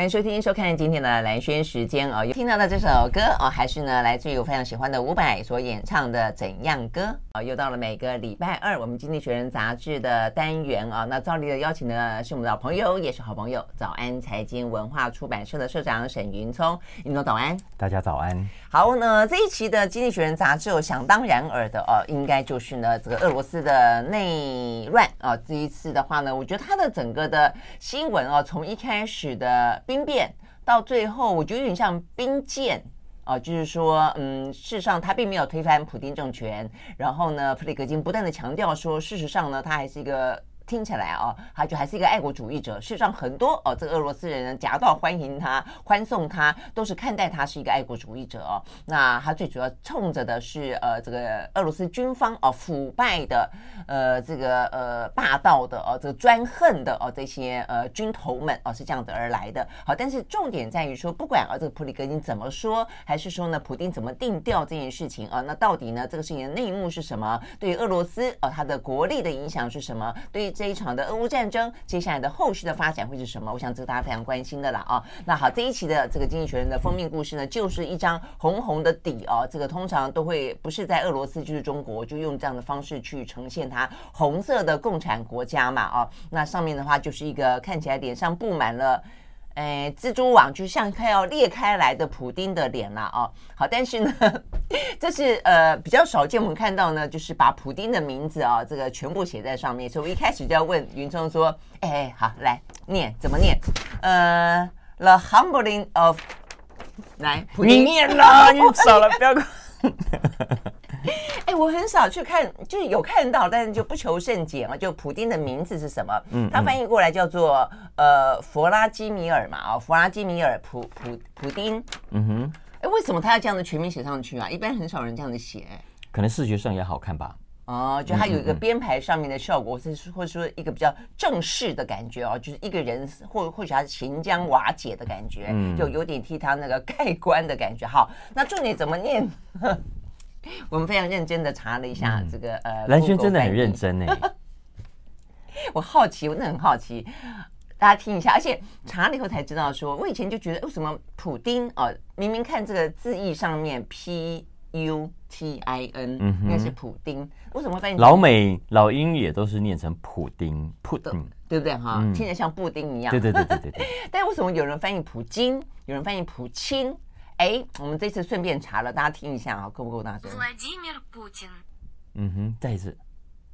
欢迎收听、收看今天的蓝轩时间哦！有听到的这首歌哦，还是呢来自于我非常喜欢的伍佰所演唱的《怎样歌》啊！又到了每个礼拜二我们《经济学人》杂志的单元啊！那照例的邀请呢是我们的老朋友，也是好朋友，早安财经文化出版社的社长沈云聪，云聪早安！大家早安！好，那这一期的《经济学人》杂志，想当然耳的哦，应该就是呢这个俄罗斯的内乱啊！这一次的话呢，我觉得它的整个的新闻啊，从一开始的。兵变到最后，我觉得有点像兵变啊，就是说，嗯，事实上他并没有推翻普丁政权，然后呢，普里格金不断的强调说，事实上呢，他还是一个。听起来啊，他就还是一个爱国主义者。事实上，很多哦，这个俄罗斯人呢，夹道欢迎他、欢送他，都是看待他是一个爱国主义者哦。那他最主要冲着的是呃，这个俄罗斯军方哦，腐败的呃，这个呃，霸道的哦，这个专横的哦，这些呃军头们哦，是这样子而来的。好，但是重点在于说，不管啊，这个普里格金怎么说，还是说呢，普丁怎么定调这件事情啊，那到底呢，这个事情的内幕是什么？对于俄罗斯啊，它的国力的影响是什么？对于这一场的俄乌战争，接下来的后续的发展会是什么？我想这个大家非常关心的了啊。那好，这一期的这个《经济学人》的封面故事呢，就是一张红红的底哦。这个通常都会不是在俄罗斯就是中国，就用这样的方式去呈现它红色的共产国家嘛啊。那上面的话就是一个看起来脸上布满了。哎，蜘蛛网就像快要裂开来的普丁的脸了哦。好，但是呢，这是呃比较少见，我们看到呢，就是把普丁的名字啊，这个全部写在上面。所以我一开始就要问云聪说：“哎，好，来念怎么念？呃，The humbling of…… 来，你念了，你少了，不要。” 哎，我很少去看，就是有看到，但是就不求甚解嘛。就普丁的名字是什么？嗯，他翻译过来叫做呃弗拉基米尔嘛，啊，弗拉基米尔普普普丁。嗯哼，哎，为什么他要这样的全名写上去啊？一般很少人这样子写。可能视觉上也好看吧。哦，就他有一个编排上面的效果，是或者说一个比较正式的感觉哦，就是一个人或或许他是行将瓦解的感觉，就有点替他那个盖棺的感觉。好，那重点怎么念？我们非常认真的查了一下这个、嗯、呃，蓝轩真的很认真呢。我好奇，我真的很好奇，大家听一下。而且查了以后才知道说，说我以前就觉得为什么普丁哦、呃，明明看这个字义上面 P U T I N，嗯，应该是普丁，为什么会发现老美老英也都是念成普丁，普丁，对不对哈？嗯、听着像布丁一样。对对对对对对。但为什么有人翻译普京，有人翻译普钦？哎，我们这次顺便查了，大家听一下啊，够不够大声？Vladimir Putin。嗯哼，再一次。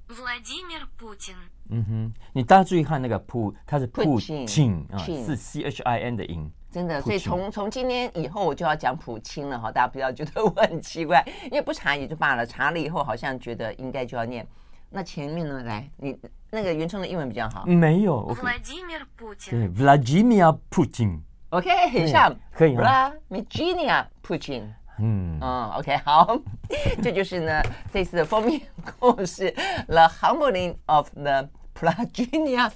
Vladimir Putin。嗯哼，你大家注意看那个普，它是普京啊，是 C H I N 的音。真的，所以从从今天以后我就要讲普京了哈，大家不要觉得我很奇怪，因为不查也就罢了，查了以后好像觉得应该就要念。那前面呢？来，你那个原创的英文比较好。没有。Vladimir Putin。对，Vladimir Putin。OK，很像，可以吗，Virginia Putin，嗯，嗯，OK，好，这就是呢这次的封面故事，The Humbling of the Plaginias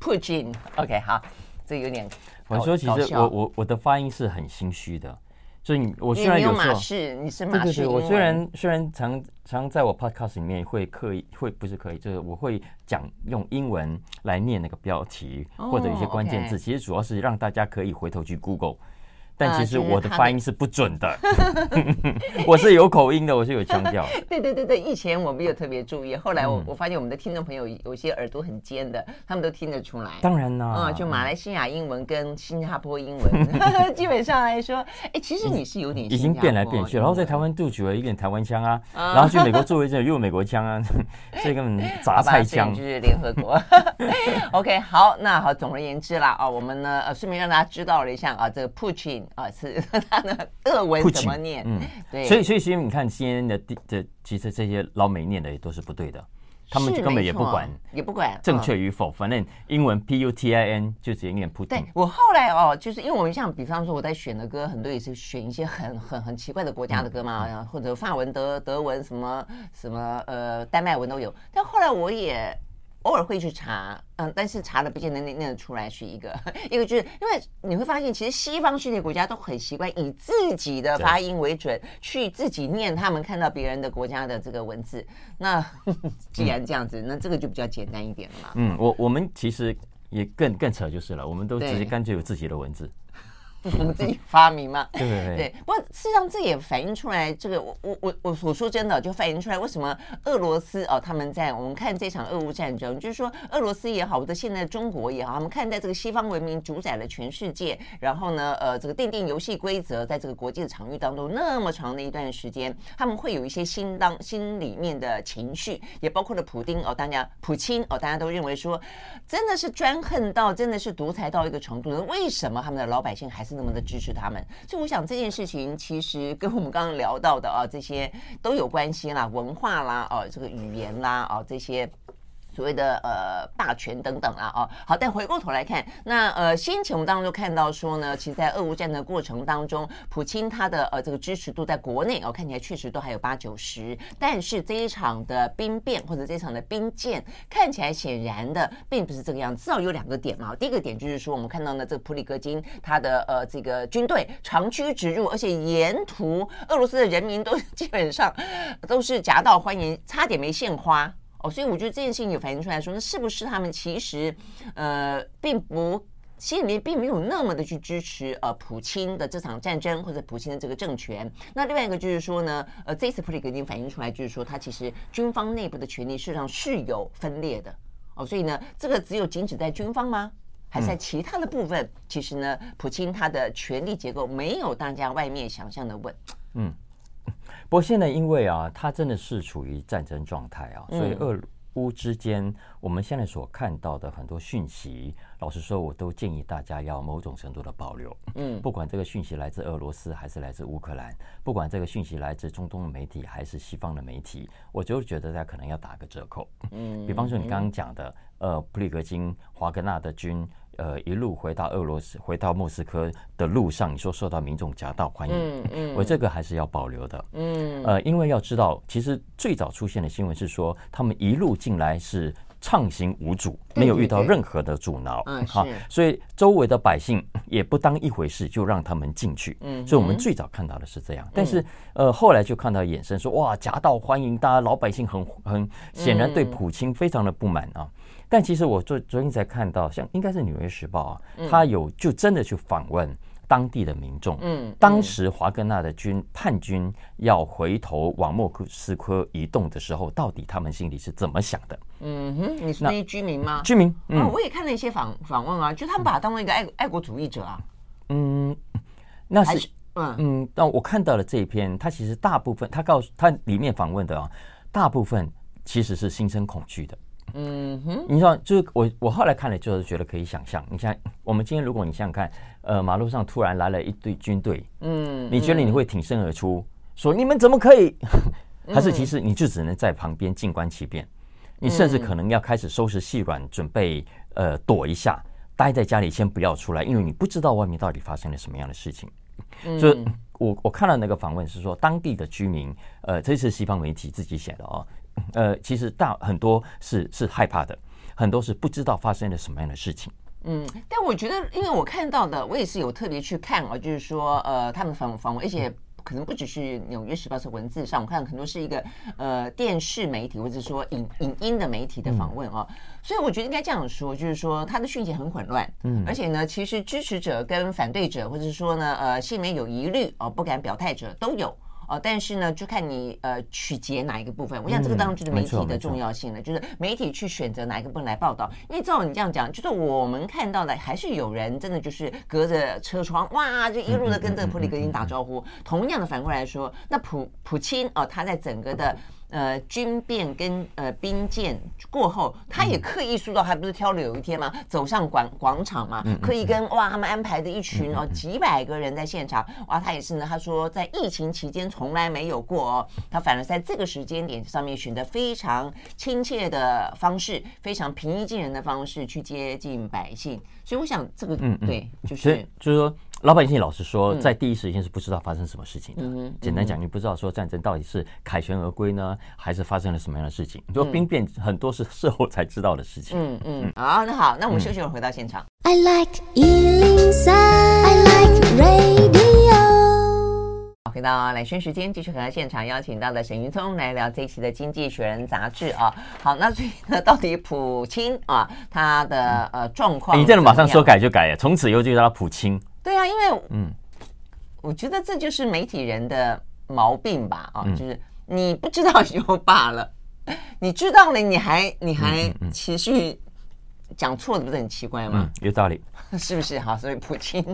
Putin。OK，好，这有点，我说其实我我我的发音是很心虚的。所以你我虽然有时候，你是你是马氏，我虽然虽然常常在我 podcast 里面会刻意会不是刻意，就是我会讲用英文来念那个标题或者一些关键字，其实主要是让大家可以回头去 Google。但其实我的发音是不准的，我是有口音的，我是有腔调。对对对对，以前我没有特别注意，后来我我发现我们的听众朋友有些耳朵很尖的，他们都听得出来。当然啦，嗯，就马来西亚英文跟新加坡英文，基本上来说，哎，其实你是有点已经变来变去，然后在台湾住久了，有点台湾腔啊，然后去美国做一阵又有美国腔啊，所以根本杂菜腔。就是联合国。OK，好，那好，总而言之啦，啊，我们呢，呃，顺便让大家知道了一下啊，这个 Putin。啊，是 他的俄文怎么念？嗯，对，所以所以其实你看，CNN 的的其实这些老美念的也都是不对的，他们根本也不管，也不管正确与否，嗯、反正英文 P U T I N 就直接念 Putin。对，我后来哦，就是因为我们像比方说我在选的歌，很多也是选一些很很很奇怪的国家的歌嘛，嗯、或者法文、德德文什么什么呃丹麦文都有。但后来我也。偶尔会去查，嗯，但是查了不见得念念得出来是一个，一个就是因为你会发现，其实西方世界国家都很习惯以自己的发音为准，去自己念他们看到别人的国家的这个文字。那 既然这样子，那这个就比较简单一点了嘛。嗯，我我们其实也更更扯就是了，我们都直接干脆有自己的文字。自己发明嘛，对对对，不过事实上，这也反映出来，这个我我我我我说真的，就反映出来为什么俄罗斯哦，他们在我们看这场俄乌战争，就是说俄罗斯也好，或者现在中国也好，他们看待这个西方文明主宰了全世界，然后呢，呃，这个奠定游戏规则，在这个国际的场域当中那么长的一段时间，他们会有一些心当心里面的情绪，也包括了普丁哦，大家普京哦，大家都认为说，真的是专横到，真的是独裁到一个程度呢？为什么他们的老百姓还是？是那么的支持他们，所以我想这件事情其实跟我们刚刚聊到的啊这些都有关系啦，文化啦，哦、这个语言啦，哦、啊，这些。所谓的呃霸权等等啊哦，好，但回过头来看，那呃先前我们当中就看到说呢，其实，在俄乌战的过程当中，普京他的呃这个支持度在国内哦看起来确实都还有八九十，但是这一场的兵变或者这一场的兵谏，看起来显然的并不是这个样子。至少有两个点嘛，第一个点就是说，我们看到呢这个普里格金他的呃这个军队长驱直入，而且沿途俄罗斯的人民都基本上都是夹道欢迎，差点没献花。哦，所以我觉得这件事情有反映出来说，那是不是他们其实，呃，并不心里面并没有那么的去支持呃普京的这场战争或者普京的这个政权。那另外一个就是说呢，呃，这次普里格金反映出来就是说，他其实军方内部的权力事实上是有分裂的。哦，所以呢，这个只有仅止在军方吗？还是在其他的部分？嗯、其实呢，普京他的权力结构没有大家外面想象的稳。嗯。不过现在因为啊，它真的是处于战争状态啊，所以俄乌之间，我们现在所看到的很多讯息，老实说，我都建议大家要某种程度的保留。嗯，不管这个讯息来自俄罗斯还是来自乌克兰，不管这个讯息来自中东的媒体还是西方的媒体，我就觉得大家可能要打个折扣。嗯，比方说你刚刚讲的，呃，普里格金、华格纳的军。呃，一路回到俄罗斯，回到莫斯科的路上，你说受到民众夹道欢迎，嗯嗯，我这个还是要保留的，嗯，呃，因为要知道，其实最早出现的新闻是说，他们一路进来是畅行无阻，没有遇到任何的阻挠，嗯，好，所以周围的百姓也不当一回事，就让他们进去，嗯，所以我们最早看到的是这样，但是呃，后来就看到衍生说，哇，夹道欢迎，大家老百姓很很显然对普京非常的不满啊。但其实我昨昨天才看到，像应该是《纽约时报》啊，他有就真的去访问当地的民众。嗯，当时华格纳的军叛军要回头往莫斯科移动的时候，到底他们心里是怎么想的？嗯哼，你是那些居民吗？居民，嗯、哦，我也看了一些访访问啊，就他们把他当成一个爱爱国主义者啊。嗯，那是，是嗯嗯，但我看到了这一篇，他其实大部分他告诉他里面访问的啊，大部分其实是心生恐惧的。嗯哼，你知道就是我，我后来看了就是觉得可以想象。你像我们今天，如果你想想看，呃，马路上突然来了一队军队，嗯，你觉得你会挺身而出说你们怎么可以？还是其实你就只能在旁边静观其变？你甚至可能要开始收拾细软，准备呃躲一下，待在家里先不要出来，因为你不知道外面到底发生了什么样的事情。所以我我看了那个访问是说，当地的居民，呃，这是西方媒体自己写的哦。呃，其实大很多是是害怕的，很多是不知道发生了什么样的事情。嗯，但我觉得，因为我看到的，我也是有特别去看啊，就是说，呃，他们访访问，而且可能不只是《纽约时报》是文字上，我看很多是一个呃电视媒体或者说影影音的媒体的访问啊，嗯、所以我觉得应该这样说，就是说他的讯息很混乱，嗯，而且呢，其实支持者跟反对者，或者是说呢，呃，心里面有疑虑哦，不敢表态者都有。哦，但是呢，就看你呃取节哪一个部分。我想这个当中就是媒体的重要性了，就是媒体去选择哪一个部分来报道。因为照你这样讲，就是我们看到的还是有人真的就是隔着车窗哇，就一路的跟这个普里戈金打招呼。同样的反过来说，那普普京哦，他在整个的呃军变跟呃兵谏过后，他也刻意塑造，还不是挑了有一天嘛，走上广广场嘛，刻意跟哇他们安排的一群哦几百个人在现场，哇他也是呢，他说在疫情期间从来没有过哦，他反而在这个时间点上面选择非常亲切的方式，非常平易近人的方式去接近百姓，所以我想这个嗯对，就是就是说。老百姓老实说，在第一时间是不知道发生什么事情的。嗯、简单讲，你不知道说战争到底是凯旋而归呢，还是发生了什么样的事情？你说兵变很多是事后才知道的事情。嗯嗯。好，那好，那我们休息会儿回到现场。I like 103, I like radio。好，回到兰萱时间，继续和现场邀请到的沈云聪来聊这一期的《经济学人》杂志啊。好，那所以呢，到底普京啊，他的呃状况？你这样马上说改就改，从此以后就叫他普京。对啊，因为嗯，我觉得这就是媒体人的毛病吧，啊，就是你不知道就罢了，你知道了你还你还持续。讲错的不是很奇怪吗？嗯，有道理，是不是？好，所以普京，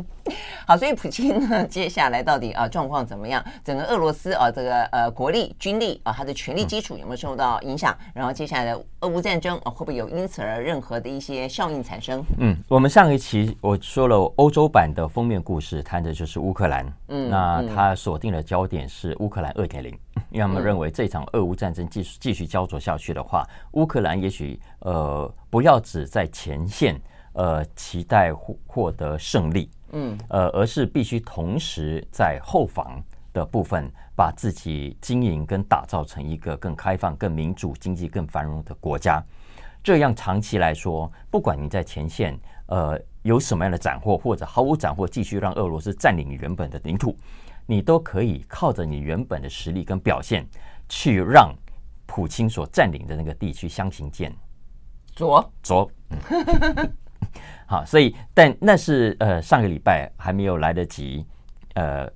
好，所以普京呢，接下来到底啊状况怎么样？整个俄罗斯啊，这个呃国力、军力啊，它的权力基础有没有受到影响？然后接下来的俄乌战争啊，会不会有因此而任何的一些效应产生？嗯，我们上一期我说了欧洲版的封面故事，谈的就是乌克兰。嗯，那他锁定的焦点是乌克兰二点零。因为他们认为这场俄乌战争继续继续焦灼下去的话，乌克兰也许呃不要只在前线呃期待获获得胜利，嗯，呃，而是必须同时在后防的部分把自己经营跟打造成一个更开放、更民主、经济更繁荣的国家。这样长期来说，不管你在前线呃有什么样的斩获，或者毫无斩获，继续让俄罗斯占领原本的领土。你都可以靠着你原本的实力跟表现，去让普京所占领的那个地区相形见拙拙。好，所以但那是呃上个礼拜还没有来得及呃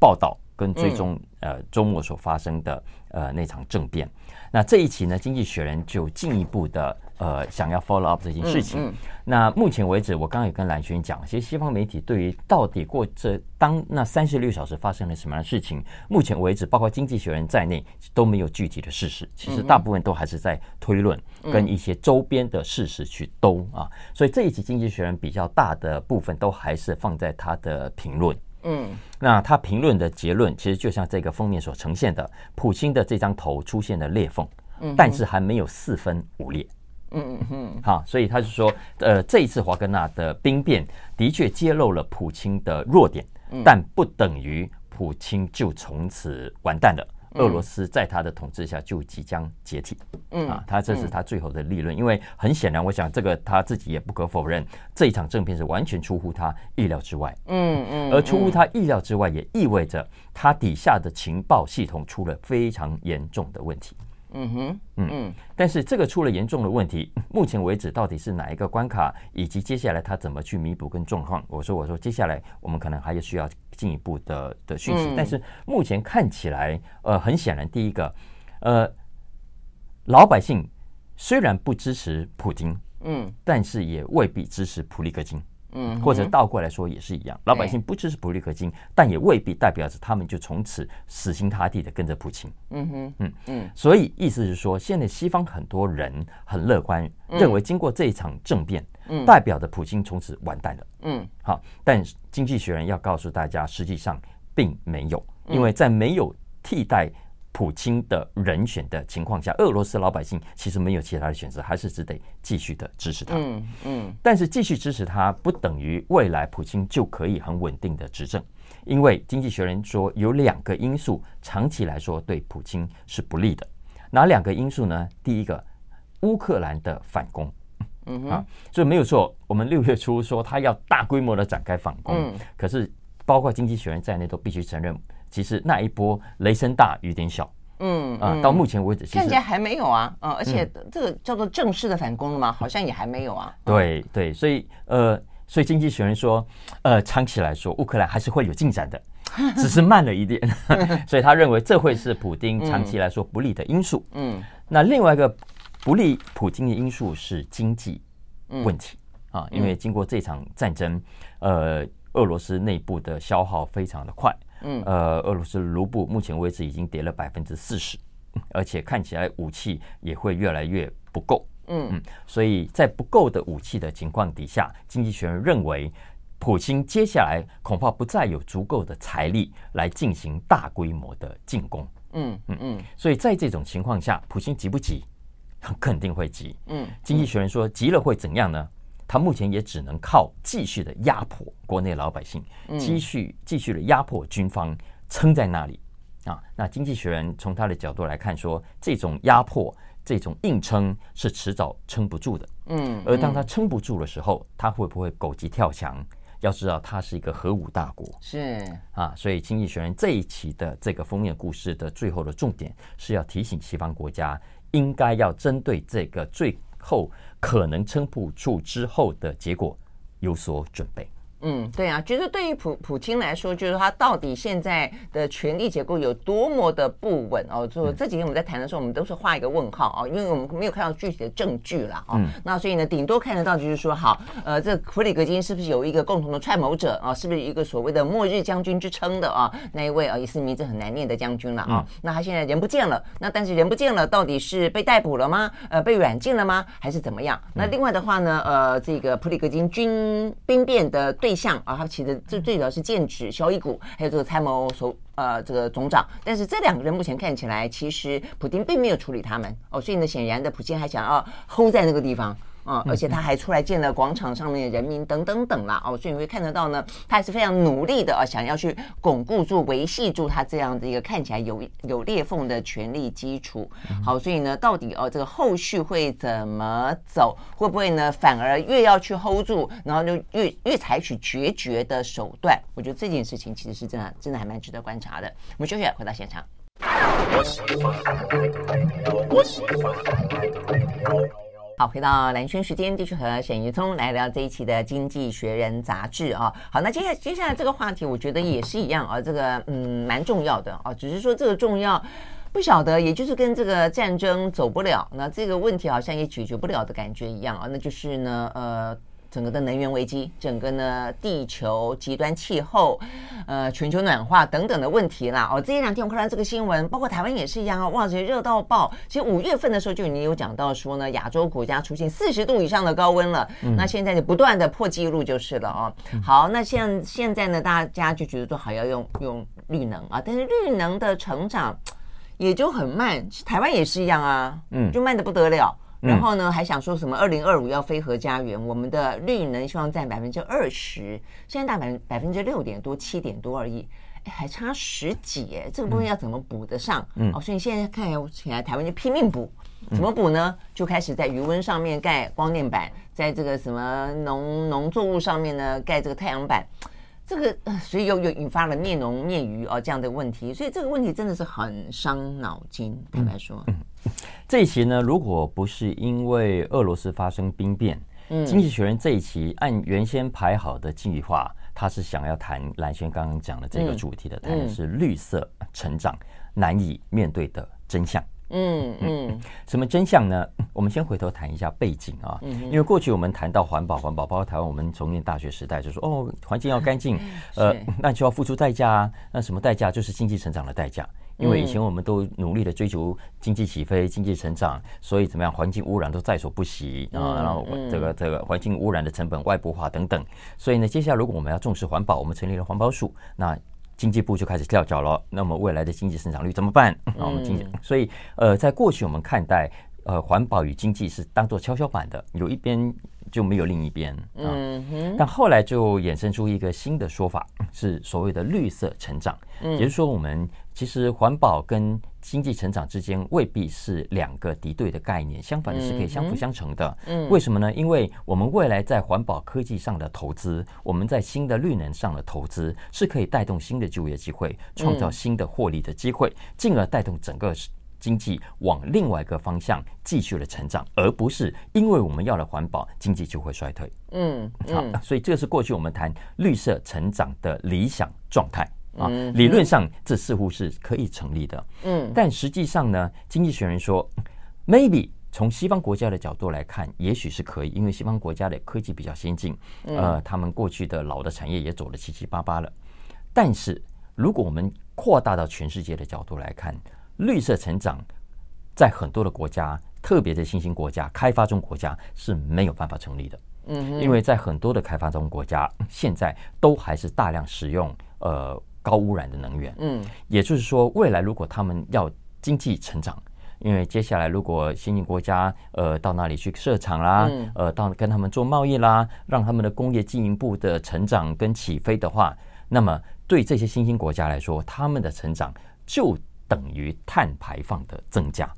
报道跟追踪呃周末所发生的呃那场政变。那这一期呢，《经济学人》就进一步的。呃，想要 follow up 这件事情。嗯嗯、那目前为止，我刚刚也跟蓝轩讲，其实西方媒体对于到底过这当那三十六小时发生了什么样的事情，目前为止，包括经济学人在内都没有具体的事实。其实大部分都还是在推论跟一些周边的事实去兜啊。所以这一集经济学人比较大的部分都还是放在他的评论。嗯，那他评论的结论其实就像这个封面所呈现的，普京的这张头出现了裂缝，但是还没有四分五裂。嗯嗯嗯，好，所以他就说，呃，这一次华格纳的兵变的确揭露了普京的弱点，但不等于普京就从此完蛋了。俄罗斯在他的统治下就即将解体。嗯啊，他这是他最后的立论，因为很显然，我想这个他自己也不可否认，这一场政变是完全出乎他意料之外。嗯嗯，而出乎他意料之外，也意味着他底下的情报系统出了非常严重的问题。嗯哼，嗯，但是这个出了严重的问题，目前为止到底是哪一个关卡，以及接下来他怎么去弥补跟状况？我说，我说，接下来我们可能还有需要进一步的的讯息。但是目前看起来，呃，很显然，第一个，呃，老百姓虽然不支持普京，嗯，但是也未必支持普利戈金。嗯，或者倒过来说也是一样，老百姓不支持普利克金，但也未必代表着他们就从此死心塌地的跟着普京。嗯哼，嗯嗯，所以意思是说，现在西方很多人很乐观，认为经过这一场政变，代表着普京从此完蛋了。嗯，好，但经济学人要告诉大家，实际上并没有，因为在没有替代。普京的人选的情况下，俄罗斯老百姓其实没有其他的选择，还是只得继续的支持他。嗯嗯。但是继续支持他不等于未来普京就可以很稳定的执政，因为经济学人说有两个因素长期来说对普京是不利的。哪两个因素呢？第一个，乌克兰的反攻。嗯啊，所以没有错。我们六月初说他要大规模的展开反攻，可是包括经济学人在内都必须承认。其实那一波雷声大雨点小，嗯啊，到目前为止看起来还没有啊，嗯，而且这个叫做正式的反攻了吗？好像也还没有啊。对对，所以呃，所以经济学人说，呃，长期来说乌克兰还是会有进展的，只是慢了一点，所以他认为这会是普丁长期来说不利的因素。嗯，那另外一个不利普京的因素是经济问题啊，因为经过这场战争，呃，俄罗斯内部的消耗非常的快。嗯，呃，俄罗斯卢布目前为止已经跌了百分之四十，而且看起来武器也会越来越不够。嗯嗯，所以在不够的武器的情况底下，经济学人认为，普京接下来恐怕不再有足够的财力来进行大规模的进攻。嗯嗯嗯，所以在这种情况下，普京急不急？肯定会急。嗯，经济学人说，急了会怎样呢？他目前也只能靠继续的压迫国内老百姓，继续继续的压迫军方，撑在那里啊。那经济学人从他的角度来看说，这种压迫。这种硬撑是迟早撑不住的，嗯，而当他撑不住的时候，他会不会狗急跳墙？要知道，他是一个核武大国，是啊，所以《经济学人》这一期的这个封面故事的最后的重点是要提醒西方国家，应该要针对这个最后可能撑不住之后的结果有所准备。嗯，对啊，就是对于普普京来说，就是他到底现在的权力结构有多么的不稳哦。就这几天我们在谈的时候，我们都是画一个问号啊，因为我们没有看到具体的证据了啊。那所以呢，顶多看得到就是说，好，呃，这普里格金是不是有一个共同的串谋者啊？是不是一个所谓的末日将军之称的啊？那一位啊，也是名字很难念的将军了啊。那他现在人不见了，那但是人不见了，到底是被逮捕了吗？呃，被软禁了吗？还是怎么样？那另外的话呢，呃，这个普里格金军兵变的对。对象啊，他其实最最主要是剑指萧伊古，还有这个参谋首呃这个总长，但是这两个人目前看起来，其实普京并没有处理他们哦，所以呢，显然的普京还想要 hold 在那个地方。啊、嗯，而且他还出来见了广场上面的人民等等等啦，哦，所以你会看得到呢，他还是非常努力的啊，想要去巩固住、维系住他这样的一个看起来有有裂缝的权力基础。好，所以呢，到底哦，这个后续会怎么走？会不会呢，反而越要去 hold 住，然后就越越采取决绝的手段？我觉得这件事情其实是真的，真的还蛮值得观察的。我们休息，回到现场。好，回到蓝轩时间，继续和沈玉聪来聊这一期的《经济学人》杂志啊。好，那接下接下来这个话题，我觉得也是一样啊，这个嗯蛮重要的啊，只是说这个重要不晓得，也就是跟这个战争走不了，那这个问题好像也解决不了的感觉一样啊，那就是呢呃。整个的能源危机，整个呢地球极端气候，呃全球暖化等等的问题啦。哦，这一两天我看到这个新闻，包括台湾也是一样啊，哇，这些热到爆。其实五月份的时候就已经有讲到说呢，亚洲国家出现四十度以上的高温了。嗯、那现在就不断的破纪录就是了哦。好，那现现在呢，大家就觉得说好要用用绿能啊，但是绿能的成长也就很慢。台湾也是一样啊，嗯，就慢的不得了。然后呢，还想说什么二零二五要飞核家园，我们的绿能希望占百分之二十，现在大百百分之六点多、七点多而已，哎，还差十几哎，这个部分要怎么补得上？嗯，哦，所以现在看起来台湾就拼命补，怎么补呢？就开始在余温上面盖光电板，在这个什么农农作物上面呢盖这个太阳板。这个所以又又引发了灭农灭鱼哦这样的问题，所以这个问题真的是很伤脑筋。坦白说，嗯嗯、这一期呢，如果不是因为俄罗斯发生兵变，嗯，经济学人这一期按原先排好的计划，他是想要谈蓝轩刚刚讲的这个主题的，谈的是绿色成长难以面对的真相。嗯 嗯，什么真相呢？我们先回头谈一下背景啊，因为过去我们谈到环保，环保包括台湾，我们从念大学时代就说哦，环境要干净，呃，那就要付出代价啊。那什么代价？就是经济成长的代价。因为以前我们都努力的追求经济起飞、经济成长，所以怎么样，环境污染都在所不惜啊。然后这个这个环境污染的成本外部化等等。所以呢，接下来如果我们要重视环保，我们成立了环保署，那。经济部就开始跳脚了，那么未来的经济增长率怎么办？啊，我们经济，所以呃，在过去我们看待呃环保与经济是当做跷跷板的，有一边就没有另一边啊。但后来就衍生出一个新的说法，是所谓的绿色成长，也就是说我们。其实环保跟经济成长之间未必是两个敌对的概念，相反的是可以相辅相成的。嗯，为什么呢？因为我们未来在环保科技上的投资，我们在新的绿能上的投资，是可以带动新的就业机会，创造新的获利的机会，进而带动整个经济往另外一个方向继续的成长，而不是因为我们要了环保，经济就会衰退。嗯，好，所以这是过去我们谈绿色成长的理想状态。啊，理论上这似乎是可以成立的，嗯，但实际上呢，经济学人说，maybe 从西方国家的角度来看，也许是可以，因为西方国家的科技比较先进，呃，他们过去的老的产业也走得七七八八了。但是如果我们扩大到全世界的角度来看，绿色成长在很多的国家，特别是新兴国家、开发中国家是没有办法成立的。嗯，因为在很多的开发中国家，现在都还是大量使用呃高污染的能源。嗯，也就是说，未来如果他们要经济成长，因为接下来如果新兴国家呃到那里去设厂啦，嗯、呃到跟他们做贸易啦，让他们的工业进一步的成长跟起飞的话，那么对这些新兴国家来说，他们的成长就等于碳排放的增加。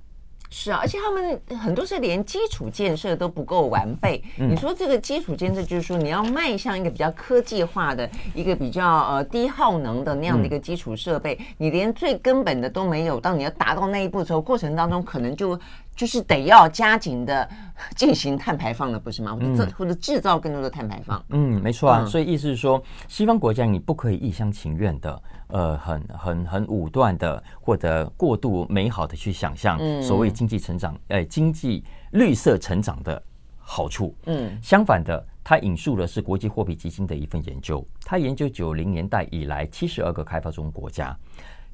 是啊，而且他们很多是连基础建设都不够完备。你说这个基础建设，就是说你要迈向一个比较科技化的一个比较呃低耗能的那样的一个基础设备，你连最根本的都没有，当你要达到那一步的时候，过程当中可能就。就是得要加紧的进行碳排放了，不是吗？或者或者制造更多的碳排放。嗯，没错啊。所以意思是说，西方国家你不可以一厢情愿的，呃，很很很武断的或者过度美好的去想象所谓经济成长，呃，经济绿色成长的好处。嗯，相反的，他引述的是国际货币基金的一份研究，他研究九零年代以来七十二个开发中国家，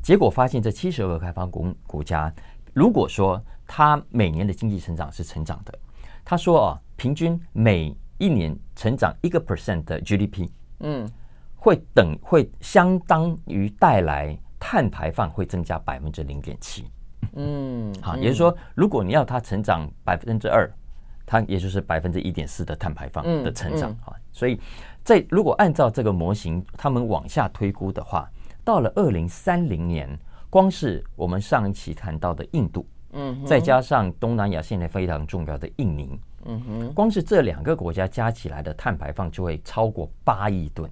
结果发现这七十二个开发国国家。如果说他每年的经济成长是成长的，他说啊，平均每一年成长一个 percent 的 GDP，嗯，会等会相当于带来碳排放会增加百分之零点七，嗯，好，也就是说，如果你要它成长百分之二，它也就是百分之一点四的碳排放的成长啊，所以在如果按照这个模型，他们往下推估的话，到了二零三零年。光是我们上一期谈到的印度，嗯，再加上东南亚现在非常重要的印尼，嗯哼，光是这两个国家加起来的碳排放就会超过八亿吨，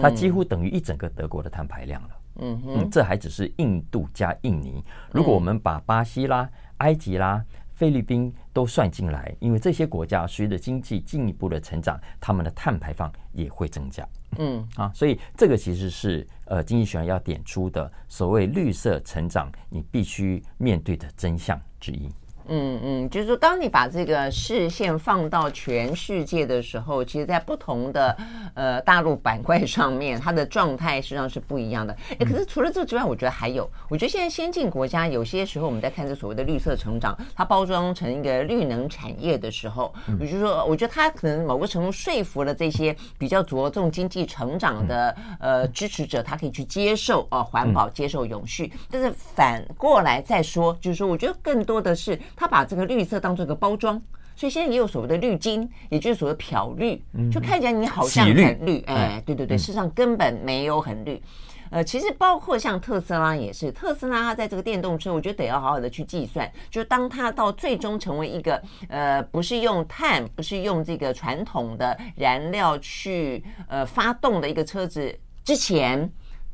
它几乎等于一整个德国的碳排量了，嗯哼，这还只是印度加印尼，如果我们把巴西啦、埃及啦、菲律宾都算进来，因为这些国家随着经济进一步的成长，他们的碳排放也会增加。嗯。啊，所以这个其实是呃经济学人要点出的所谓绿色成长，你必须面对的真相之一。嗯嗯，就是说，当你把这个视线放到全世界的时候，其实，在不同的呃大陆板块上面，它的状态实际上是不一样的。哎，可是除了这之外，我觉得还有，我觉得现在先进国家有些时候我们在看这所谓的绿色成长，它包装成一个绿能产业的时候，也就是说，我觉得它可能某个程度说服了这些比较着重经济成长的呃支持者，他可以去接受啊环保、接受永续。但是反过来再说，就是说，我觉得更多的是。他把这个绿色当做一个包装，所以现在也有所谓的绿金，也就是所谓漂绿，就看起来你好像很绿，绿哎，对对对，事实上根本没有很绿。呃，其实包括像特斯拉也是，特斯拉它在这个电动车，我觉得得要好好的去计算，就当它到最终成为一个呃，不是用碳，不是用这个传统的燃料去呃发动的一个车子之前。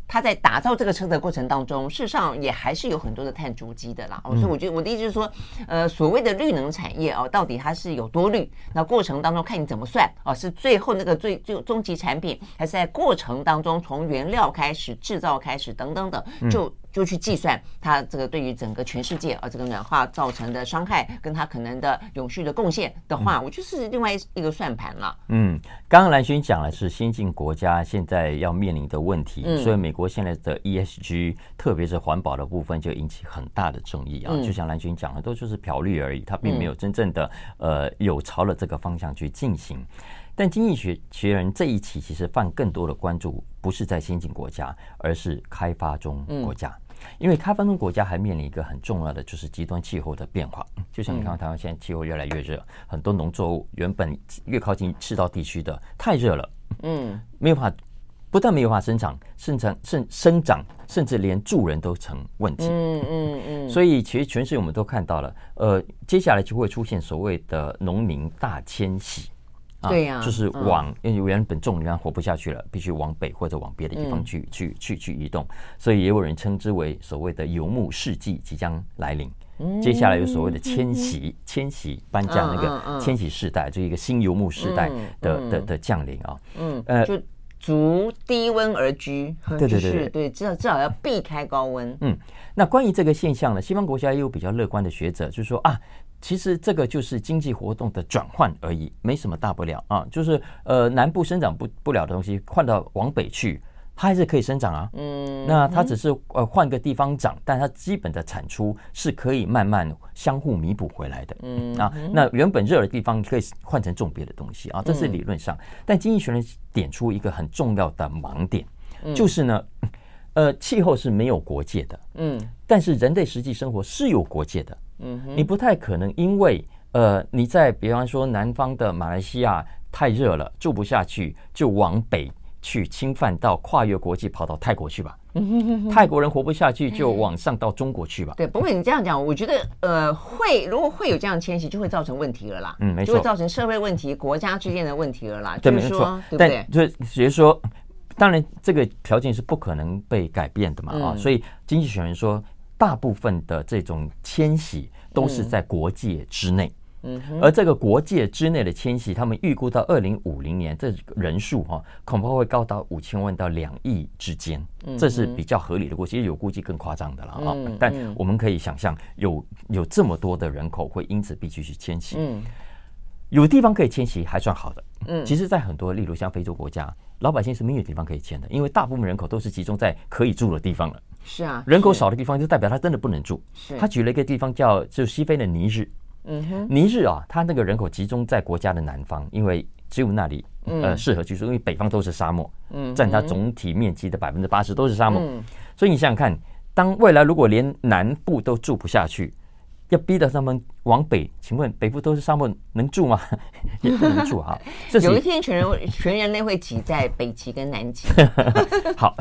他在打造这个车的过程当中，事实上也还是有很多的碳足迹的啦。所以我觉得我的意思是说，呃，所谓的绿能产业哦，到底它是有多绿？那过程当中看你怎么算哦，是最后那个最最终极产品，还是在过程当中从原料开始制造开始等等等，就。就去计算它这个对于整个全世界啊这个暖化造成的伤害，跟它可能的永续的贡献的话，我就是另外一个算盘了。嗯，刚刚蓝军讲的是先进国家现在要面临的问题，所以美国现在的 ESG，特别是环保的部分，就引起很大的争议啊。就像蓝军讲的，都就是漂绿而已，它并没有真正的呃有朝了这个方向去进行。但经济学学人这一期其实放更多的关注，不是在先进国家，而是开发中国家。因为开发中国家还面临一个很重要的，就是极端气候的变化。就像你看到台湾现在气候越来越热，很多农作物原本越靠近赤道地区的太热了，嗯，没有办法，不但没有办法生长、甚至、生生长，甚至连住人都成问题。嗯嗯嗯。所以其实全世界我们都看到了，呃，接下来就会出现所谓的农民大迁徙。对呀、啊，就是往因为原本种地活不下去了，必须往北或者往别的地方去、嗯、去去去移动，所以也有人称之为所谓的游牧世纪即将来临。嗯、接下来有所谓的迁徙、迁徙搬家那个迁徙世代，就一个新游牧世代的、嗯、的的降临啊。嗯，呃，就逐低温而居。对对对对，对，至少至少要避开高温。嗯，那关于这个现象呢，西方国家也有比较乐观的学者，就是说啊。其实这个就是经济活动的转换而已，没什么大不了啊。就是呃，南部生长不不了的东西，换到往北去，它还是可以生长啊。嗯，那它只是呃换个地方长，但它基本的产出是可以慢慢相互弥补回来的。嗯啊，那原本热的地方可以换成种别的东西啊，这是理论上。但经济学人点出一个很重要的盲点，就是呢，呃，气候是没有国界的。嗯，但是人类实际生活是有国界的。嗯，你不太可能因为呃你在比方说南方的马来西亚太热了住不下去，就往北去侵犯到跨越国际跑到泰国去吧。泰国人活不下去就往上到中国去吧。对，不过你这样讲，我觉得呃会如果会有这样迁徙，就会造成问题了啦。嗯，没错，就会造成社会问题、国家之间的问题了啦。对，没错，对不对？但就比如说，当然这个条件是不可能被改变的嘛啊，所以经济学人说。大部分的这种迁徙都是在国界之内，嗯，而这个国界之内的迁徙，他们预估到二零五零年，这人数哈恐怕会高达五千万到两亿之间，这是比较合理的估计，其实有估计更夸张的了啊。但我们可以想象，有有这么多的人口会因此必须去迁徙，有地方可以迁徙还算好的，嗯，其实，在很多例如像非洲国家，老百姓是没有地方可以迁的，因为大部分人口都是集中在可以住的地方了。是啊，人口少的地方就代表他真的不能住。他举了一个地方叫就西非的尼日，嗯哼，尼日啊，他那个人口集中在国家的南方，因为只有那里呃适合居住，因为北方都是沙漠，嗯，占它总体面积的百分之八十都是沙漠，所以你想想看，当未来如果连南部都住不下去，要逼得他们往北，请问北部都是沙漠，能住吗？也不能住哈。有一天全人全人类会挤在北极跟南极。好，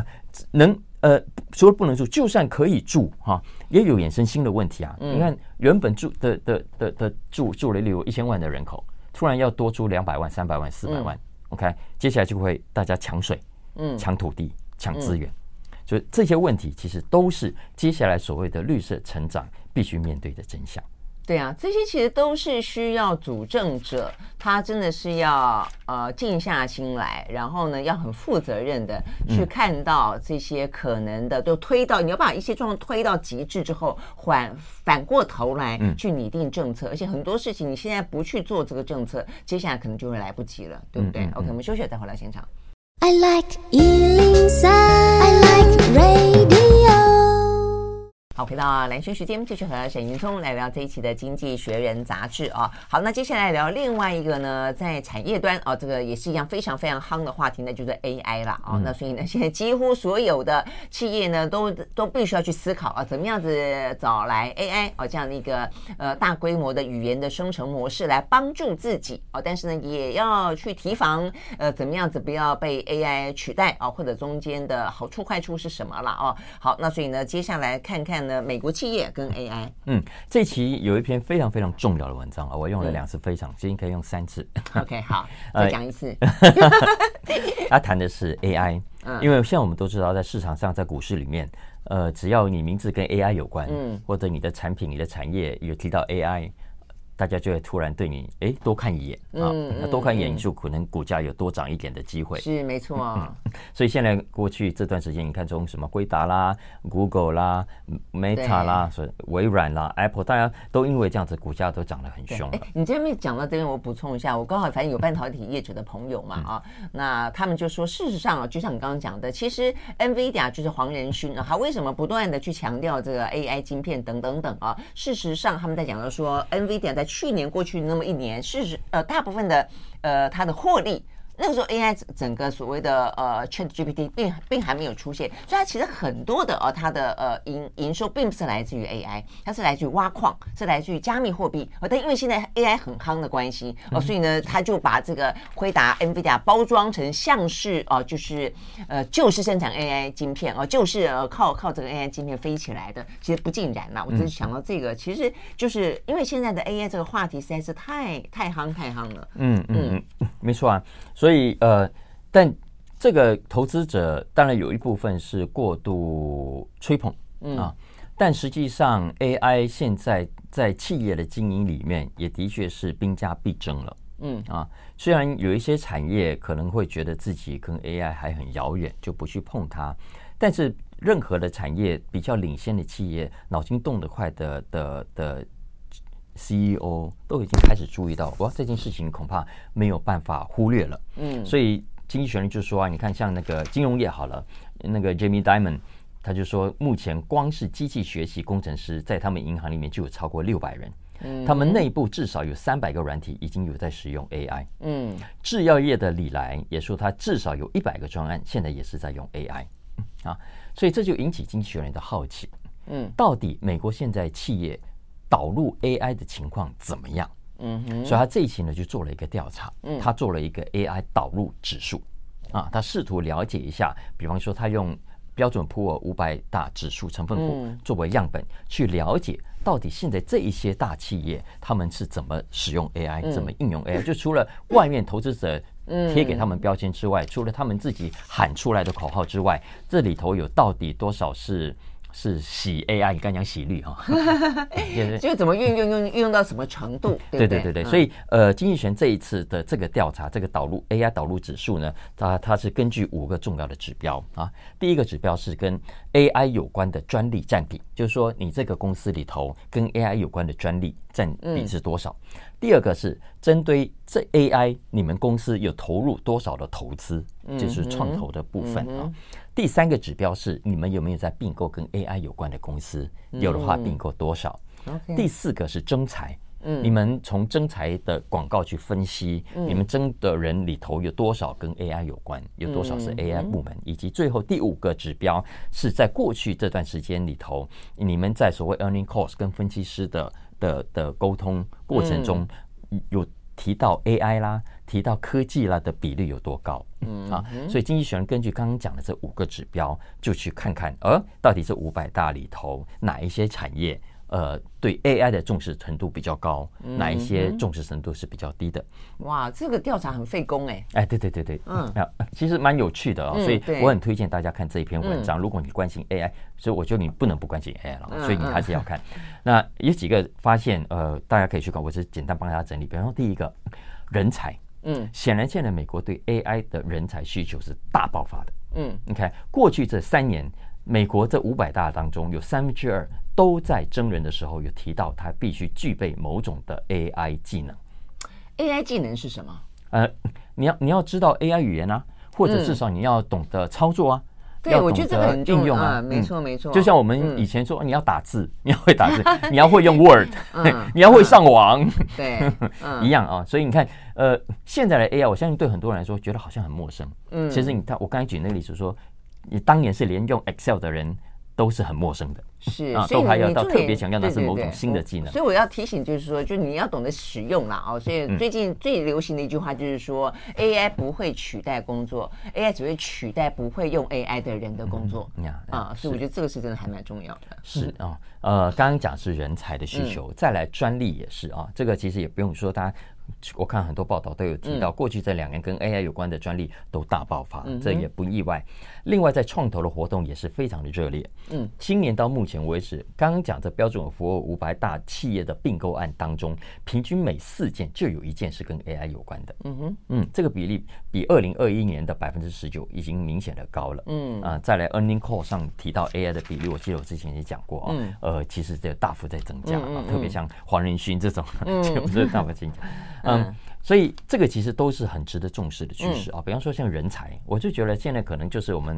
能。呃，除了不能住，就算可以住哈，也有衍生新的问题啊。你看，原本住的的的的住住了例如一千万的人口，突然要多出两百万、三百万、四百万，OK，接下来就会大家抢水、嗯，抢土地、抢资源，所以这些问题其实都是接下来所谓的绿色成长必须面对的真相。对啊，这些其实都是需要主政者，他真的是要呃静下心来，然后呢，要很负责任的去看到这些可能的，都推到你要把一些状况推到极致之后，反反过头来去拟定政策，而且很多事情你现在不去做这个政策，接下来可能就会来不及了，对不对？OK，我们休息再回来现场。I like 103, I like radio 好，回到蓝轩时间，继续和沈云聪来聊这一期的《经济学人》杂志啊。好，那接下来聊另外一个呢，在产业端啊，这个也是一样非常非常夯的话题，那就是 AI 了啊。那所以呢，现在几乎所有的企业呢，都都必须要去思考啊，怎么样子找来 AI 啊这样的一个呃大规模的语言的生成模式来帮助自己啊，但是呢，也要去提防呃怎么样子不要被 AI 取代啊，或者中间的好处坏处是什么了啊？好，那所以呢，接下来看看。美国企业跟 AI，嗯，这期有一篇非常非常重要的文章啊，我用了两次，非常，今天可以用三次。OK，好，再讲一次。他谈的是 AI，因为像我们都知道，在市场上，在股市里面，呃，只要你名字跟 AI 有关，嗯，或者你的产品、你的产业有提到 AI。大家就会突然对你哎多看一眼啊，那多看一眼，你就可能股价有多涨一点的机会。是没错啊。所以现在过去这段时间，你看从什么辉达啦、Google 啦、Meta 啦、微软啦、Apple，大家都因为这样子，股价都涨得很凶。哎，你这边讲到这边，我补充一下，我刚好反正有半导体业者的朋友嘛啊，那他们就说，事实上啊，就像你刚刚讲的，其实 NVIDIA 就是黄仁勋啊，他为什么不断的去强调这个 AI 晶片等等等啊？事实上，他们在讲到说 NVIDIA 在去年过去那么一年，事实呃，大部分的呃，它的获利。那个时候，AI 整个所谓的呃 ChatGPT 并并还没有出现，所以它其实很多的呃它的呃营营收并不是来自于 AI，它是来自于挖矿，是来自于加密货币。呃，但因为现在 AI 很夯的关系，哦，所以呢，他就把这个辉达、NVIDIA 包装成像是哦，就是呃就是生产 AI 晶片哦，就是呃靠靠这个 AI 晶片飞起来的。其实不尽然啦，我只是想到这个，其实就是因为现在的 AI 这个话题实在是太太夯太夯了。嗯嗯嗯，没错啊。所以呃，但这个投资者当然有一部分是过度吹捧，嗯啊，但实际上 AI 现在在企业的经营里面也的确是兵家必争了，嗯啊，虽然有一些产业可能会觉得自己跟 AI 还很遥远，就不去碰它，但是任何的产业比较领先的企业，脑筋动得快的的的。CEO 都已经开始注意到，哇，这件事情恐怕没有办法忽略了。嗯，所以经济学人就说啊，你看像那个金融业好了，那个 Jamie Dimon 他就说，目前光是机器学习工程师在他们银行里面就有超过六百人。嗯，他们内部至少有三百个软体已经有在使用 AI。嗯，制药业的李来也说，他至少有一百个专案现在也是在用 AI。啊，所以这就引起经济学人的好奇。嗯，到底美国现在企业导入 AI 的情况怎么样？嗯哼，所以他这一期呢就做了一个调查。嗯，他做了一个 AI 导入指数。啊，他试图了解一下，比方说他用标准普尔五百大指数成分股作为样本，去了解。到底现在这一些大企业他们是怎么使用 AI，怎么应用 AI？就除了外面投资者贴给他们标签之外，除了他们自己喊出来的口号之外，这里头有到底多少是？是洗 AI，你刚讲洗绿哈，就怎么运用用运用到什么程度？对对对对，所以呃，经济学这一次的这个调查，这个导入 AI 导入指数呢，它它是根据五个重要的指标啊。第一个指标是跟 AI 有关的专利占比，就是说你这个公司里头跟 AI 有关的专利占比是多少。第二个是针对这 AI，你们公司有投入多少的投资，就是创投的部分啊。第三个指标是你们有没有在并购跟 AI 有关的公司？有的话，并购多少？第四个是征才，你们从征才的广告去分析，你们征的人里头有多少跟 AI 有关？有多少是 AI 部门？以及最后第五个指标是在过去这段时间里头，你们在所谓 earning calls 跟分析师的的的沟通过程中有。提到 AI 啦，提到科技啦的比率有多高？嗯啊，所以经济学人根据刚刚讲的这五个指标，就去看看，呃，到底这五百大里头哪一些产业？呃，对 AI 的重视程度比较高，哪一些重视程度是比较低的？哇，这个调查很费工哎！哎，对对对对，嗯，其实蛮有趣的啊，所以我很推荐大家看这一篇文章。如果你关心 AI，所以我觉得你不能不关心 AI 了，所以你还是要看。那有几个发现，呃，大家可以去看，我是简单帮大家整理。比方说，第一个，人才，嗯，显然现在美国对 AI 的人才需求是大爆发的，嗯，你看过去这三年，美国这五百大当中有三分之二。都在征人的时候有提到，他必须具备某种的 AI 技能。AI 技能是什么？呃，你要你要知道 AI 语言啊，或者至少你要懂得操作啊。对，我觉得这个很应用啊，没错没错。就像我们以前说，你要打字，你要会打字，你要会用 Word，你要会上网，对，一样啊。所以你看，呃，现在的 AI，我相信对很多人来说，觉得好像很陌生。嗯，其实你看，我刚才举那个例子说，你当年是连用 Excel 的人。都是很陌生的，是啊，都还要到特别强调那是某种新的技能。所以我要提醒，就是说，就你要懂得使用啦哦。所以最近最流行的一句话就是说，AI 不会取代工作，AI 只会取代不会用 AI 的人的工作。啊，所以我觉得这个是真的还蛮重要的。是啊，呃，刚刚讲是人才的需求，再来专利也是啊，这个其实也不用说大家。我看很多报道都有提到，过去这两年跟 AI 有关的专利都大爆发，这也不意外。另外，在创投的活动也是非常的热烈。嗯，今年到目前为止，刚刚讲这标准普尔五百大企业的并购案当中，平均每四件就有一件是跟 AI 有关的。嗯哼，嗯，这个比例比二零二一年的百分之十九已经明显的高了。嗯啊，再来 Earning Call 上提到 AI 的比例，我记得我之前也讲过啊，呃，其实这大幅在增加啊，特别像黄仁勋这种，这大幅增加。嗯，所以这个其实都是很值得重视的趋势啊。比方说像人才，我就觉得现在可能就是我们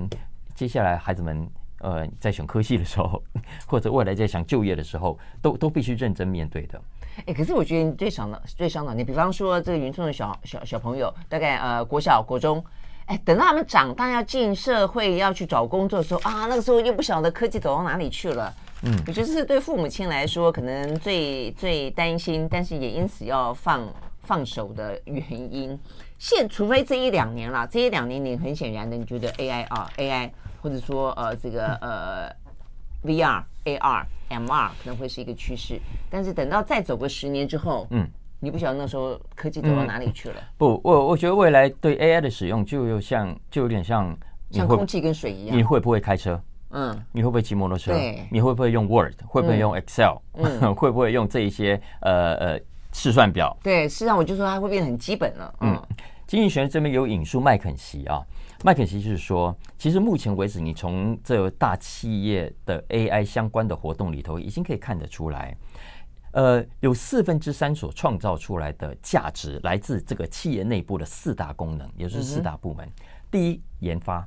接下来孩子们呃在选科系的时候，或者未来在想就业的时候，都都必须认真面对的。哎，可是我觉得最伤脑最伤脑，你比方说这个云中的小小小朋友，大概呃国小国中，哎，等到他们长大要进社会要去找工作的时候啊，那个时候又不晓得科技走到哪里去了。嗯，我觉得这是对父母亲来说可能最最担心，但是也因此要放。放手的原因，现除非这一两年了，这一两年你很显然的，你觉得 AI 啊 AI 或者说呃这个呃 VR AR MR 可能会是一个趋势，但是等到再走个十年之后，嗯，你不晓得那时候科技走到哪里去了。嗯、不，我我觉得未来对 AI 的使用就又像就有点像像空气跟水一样，你会不会开车？嗯，你会不会骑摩托车？对，你会不会用 Word？会不会用 Excel？嗯，会不会用这一些呃呃？试算表，对，事实上我就说它会变得很基本了。嗯，经济学人这边有引述麦肯锡啊，麦肯锡就是说，其实目前为止，你从这大企业的 AI 相关的活动里头，已经可以看得出来，呃，有四分之三所创造出来的价值来自这个企业内部的四大功能，也就是四大部门：第一，研发；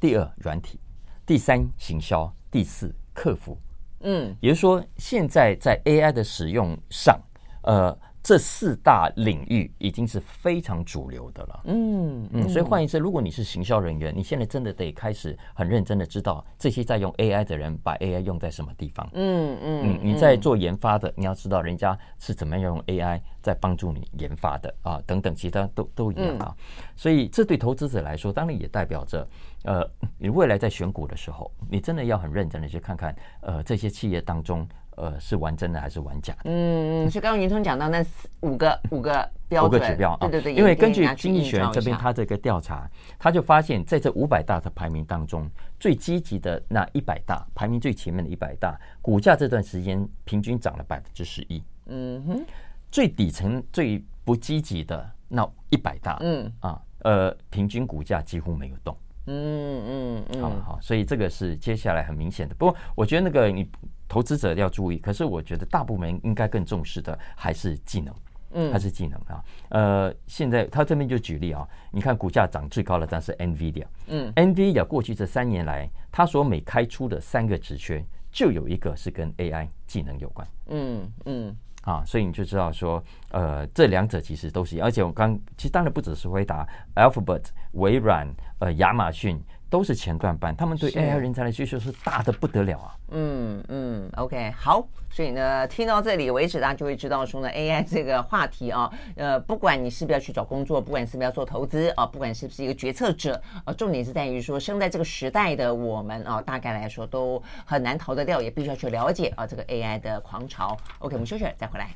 第二，软体；第三，行销；第四，客服。嗯，也就是说，现在在 AI 的使用上，呃。这四大领域已经是非常主流的了。嗯嗯，所以换言之，如果你是行销人员，你现在真的得开始很认真的知道这些在用 AI 的人把 AI 用在什么地方。嗯嗯嗯，你在做研发的，你要知道人家是怎么样用 AI 在帮助你研发的啊，等等，其他都都一样啊。所以这对投资者来说，当然也代表着，呃，你未来在选股的时候，你真的要很认真的去看看，呃，这些企业当中。呃，是玩真的还是玩假的？嗯嗯，是刚刚云通讲到那五个五个标准，五个指标啊，对对对。因为根据经济学人这边他这个调查，他就发现，在这五百大的排名当中，最积极的那一百大，排名最前面的一百大，股价这段时间平均涨了百分之十一。嗯哼，最底层最不积极的那一百大，嗯啊，呃，平均股价几乎没有动。嗯嗯嗯，好好，所以这个是接下来很明显的。不过，我觉得那个你。投资者要注意，可是我觉得大部分应该更重视的还是技能，嗯，还是技能啊。呃，现在他这边就举例啊，你看股价涨最高的，但是 NVIDIA，嗯，NVIDIA 过去这三年来，它所每开出的三个职缺，就有一个是跟 AI 技能有关，嗯嗯，啊，所以你就知道说，呃，这两者其实都是，而且我刚其实当然不只是回答 Alphabet、微软、呃，亚马逊。都是前段班，他们对 AI 人才的需求是大的不得了啊。嗯嗯，OK，好，所以呢，听到这里为止，大家就会知道说呢，AI 这个话题啊，呃，不管你是不是要去找工作，不管是不是要做投资啊，不管是不是一个决策者啊，重点是在于说，生在这个时代的我们啊，大概来说都很难逃得掉，也必须要去了解啊这个 AI 的狂潮。OK，我们休息再回来。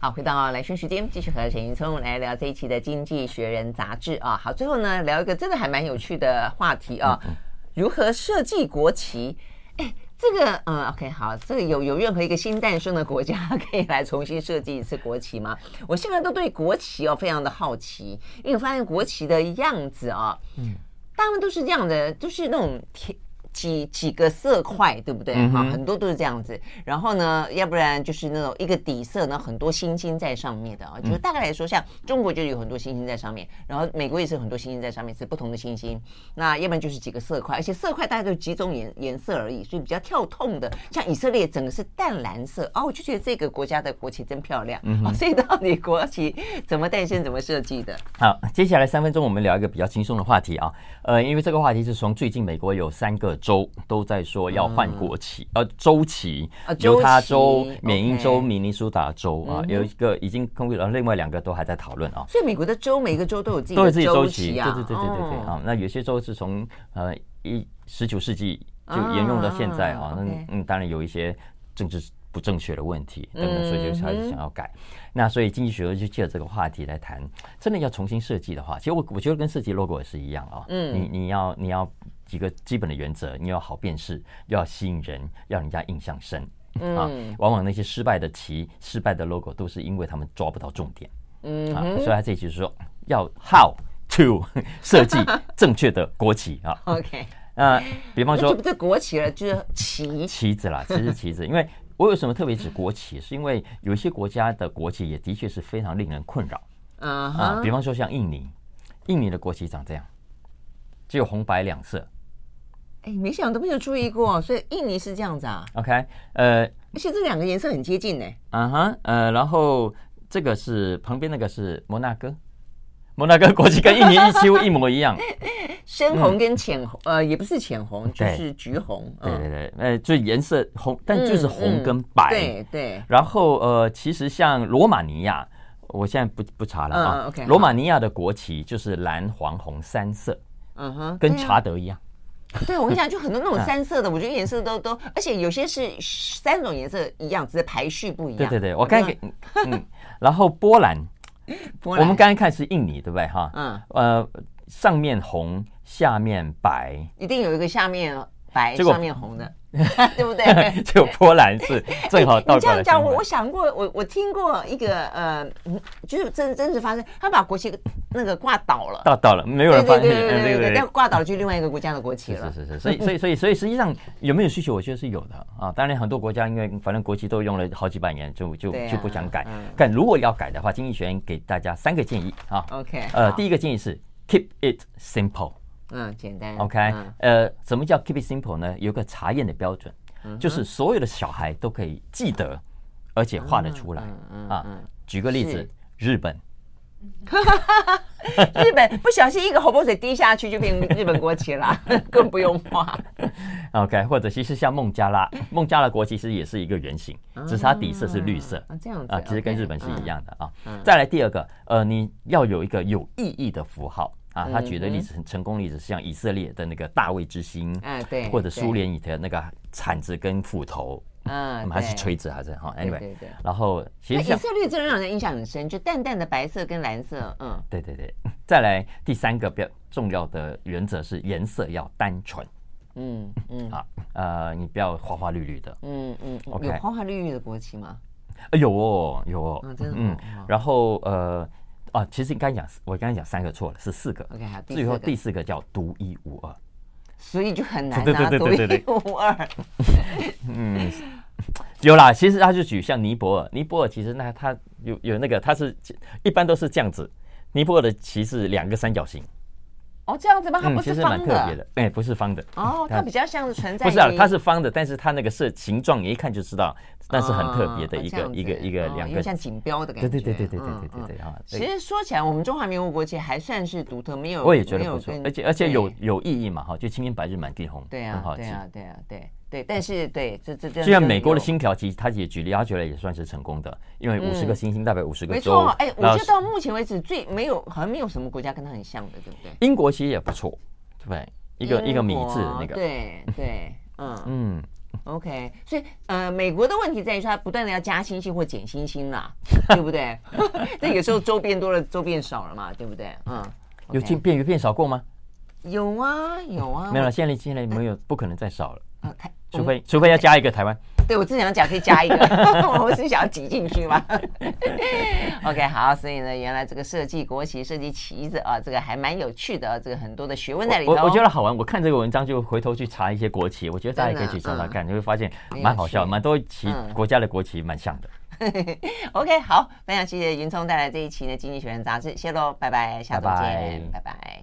好，回到来讯时间，继续和沈云聪来聊这一期的《经济学人》杂志啊。好，最后呢，聊一个真的还蛮有趣的话题啊，如何设计国旗？哎，这个嗯，OK，好，这个有有任何一个新诞生的国家可以来重新设计一次国旗吗？我现在都对国旗哦非常的好奇，因为我发现国旗的样子啊，嗯，大部分都是这样的，就是那种贴。几几个色块，对不对？哈，很多都是这样子。然后呢，要不然就是那种一个底色呢，很多星星在上面的啊。就是大概来说，像中国就有很多星星在上面，然后美国也是很多星星在上面，是不同的星星。那要不然就是几个色块，而且色块大概就几种颜颜色而已，所以比较跳痛的。像以色列整个是淡蓝色哦，我就觉得这个国家的国旗真漂亮。嗯，所以到底国旗怎么诞生、怎么设计的？好，接下来三分钟我们聊一个比较轻松的话题啊。呃，因为这个话题是从最近美国有三个。州都在说要换国旗，呃，州旗，犹他州、缅因州、明尼苏达州啊，有一个已经公布了，另外两个都还在讨论啊。所以美国的州每个州都有自己都有自己州旗啊，对对对对对对啊。那有些州是从呃一十九世纪就沿用到现在啊，那嗯，当然有一些政治不正确的问题等等，所以就开始想要改。那所以经济学就借着这个话题来谈，真的要重新设计的话，其实我我觉得跟设计 logo 也是一样啊。嗯，你你要你要。几个基本的原则，你要好辨识，要吸引人，要人家印象深。嗯、啊，往往那些失败的旗、失败的 logo 都是因为他们抓不到重点。嗯，啊，所以他这里就是说要 how to 设计正确的国旗啊。OK，呃，比方说，这不是国旗了，就是旗旗子啦，其实是旗子。因为我有什么特别指国旗，是因为有一些国家的国旗也的确是非常令人困扰。Uh huh、啊，比方说像印尼，印尼的国旗长这样，只有红白两色。哎，没想到都没有注意过，所以印尼是这样子啊。OK，呃，而且这两个颜色很接近呢。嗯哼、uh，huh, 呃，然后这个是旁边那个是摩纳哥，摩纳哥国旗跟印尼几乎一模一样，深红跟浅红，呃，也不是浅红，就是橘红。对对对，呃，就颜色红，但就是红跟白。对、对。然后呃，其实像罗马尼亚，我现在不不查了啊。Uh, 罗马尼亚的国旗就是蓝黄红三色。嗯哼、uh，huh, 跟查德一样。对，我跟你讲，就很多那种 三色的，我觉得颜色都都，而且有些是三种颜色一样，只是排序不一样。对对对，我刚给嗯，然后波兰，我们刚刚看是印尼，对不对哈？嗯，呃，上面红，下面白，一定有一个下面白，上面红的。对不对？就波兰是 正好倒过来。你这样讲，我我想过，我我听过一个呃，就是真真实发生，他把国旗那个挂倒了，倒倒了，没有人发现，对对对对对，但挂倒了就另外一个国家的国旗了。是是是，所以所以所以所以实际上有没有需求，我觉得是有的啊。当然很多国家因为反正国旗都用了好几百年，就就就不想改。但如果要改的话，经济学院给大家三个建议啊。OK，呃，第一个建议是 keep it simple。嗯，简单。OK，呃，什么叫 keep it simple 呢？有个查验的标准，就是所有的小孩都可以记得，而且画得出来啊。举个例子，日本，日本不小心一个红墨水滴下去就变日本国旗了，更不用画。OK，或者其实像孟加拉，孟加拉国旗其实也是一个圆形，只是它底色是绿色。这样子啊，其实跟日本是一样的啊。再来第二个，呃，你要有一个有意义的符号。啊，他举的例子很成功例子，像以色列的那个大卫之星，啊，对，或者苏联以前那个铲子跟斧头，嗯，还是锤子还是哈，anyway，对对。然后其实以色列真的让人印象很深，就淡淡的白色跟蓝色，嗯，对对对。再来第三个比较重要的原则是颜色要单纯，嗯嗯，啊呃，你不要花花绿绿的，嗯嗯有花花绿绿的国旗吗？有哦有哦，真的，嗯，然后呃。哦，其实你刚才讲，我刚才讲三个错了，是四个。OK，好，最后第四个叫独一无二，所以就很难拿独一无二。嗯，有啦，其实他就举像尼泊尔，尼泊尔其实那他有有那个，他是一般都是这样子，尼泊尔的旗是两个三角形。哦，这样子吗？它不是方的，哎，不是方的。哦，它比较像是存在。不是啊，它是方的，但是它那个是形状，你一看就知道，那是很特别的一个一个一个两个，像锦标的感觉。对对对对对对对对啊！其实说起来，我们中华民国国旗还算是独特，没有我也觉得不错，而且而且有有意义嘛，哈，就青天白日满地红，对啊，对啊，对啊，对。对，但是对这这这，就像美国的星条其实，他也举例，他觉得也算是成功的，因为五十个星星代表五十个州。没错，哎，我觉得到目前为止最没有，好像没有什么国家跟他很像的，对不对？英国其实也不错，对不对？一个一个米字那个，对对，嗯嗯，OK。所以呃，美国的问题在于说，它不断的要加星星或减星星啦，对不对？那有时候周变多了，周变少了嘛，对不对？嗯，有变变有变少过吗？有啊有啊，没有了，现在现在没有，不可能再少了。啊，台，除非除非要加一个台湾，对，我正想讲可以加一个，我是想要挤进去嘛。OK，好，所以呢，原来这个设计国旗、设计旗子啊，这个还蛮有趣的，这个很多的学问在里头。我我觉得好玩，我看这个文章就回头去查一些国旗，我觉得大家也可以去查查看，你会发现蛮好笑，蛮多旗国家的国旗蛮像的。OK，好，非常谢谢云聪带来这一期的《经济学人》杂志，谢喽，拜拜，下周见，拜拜。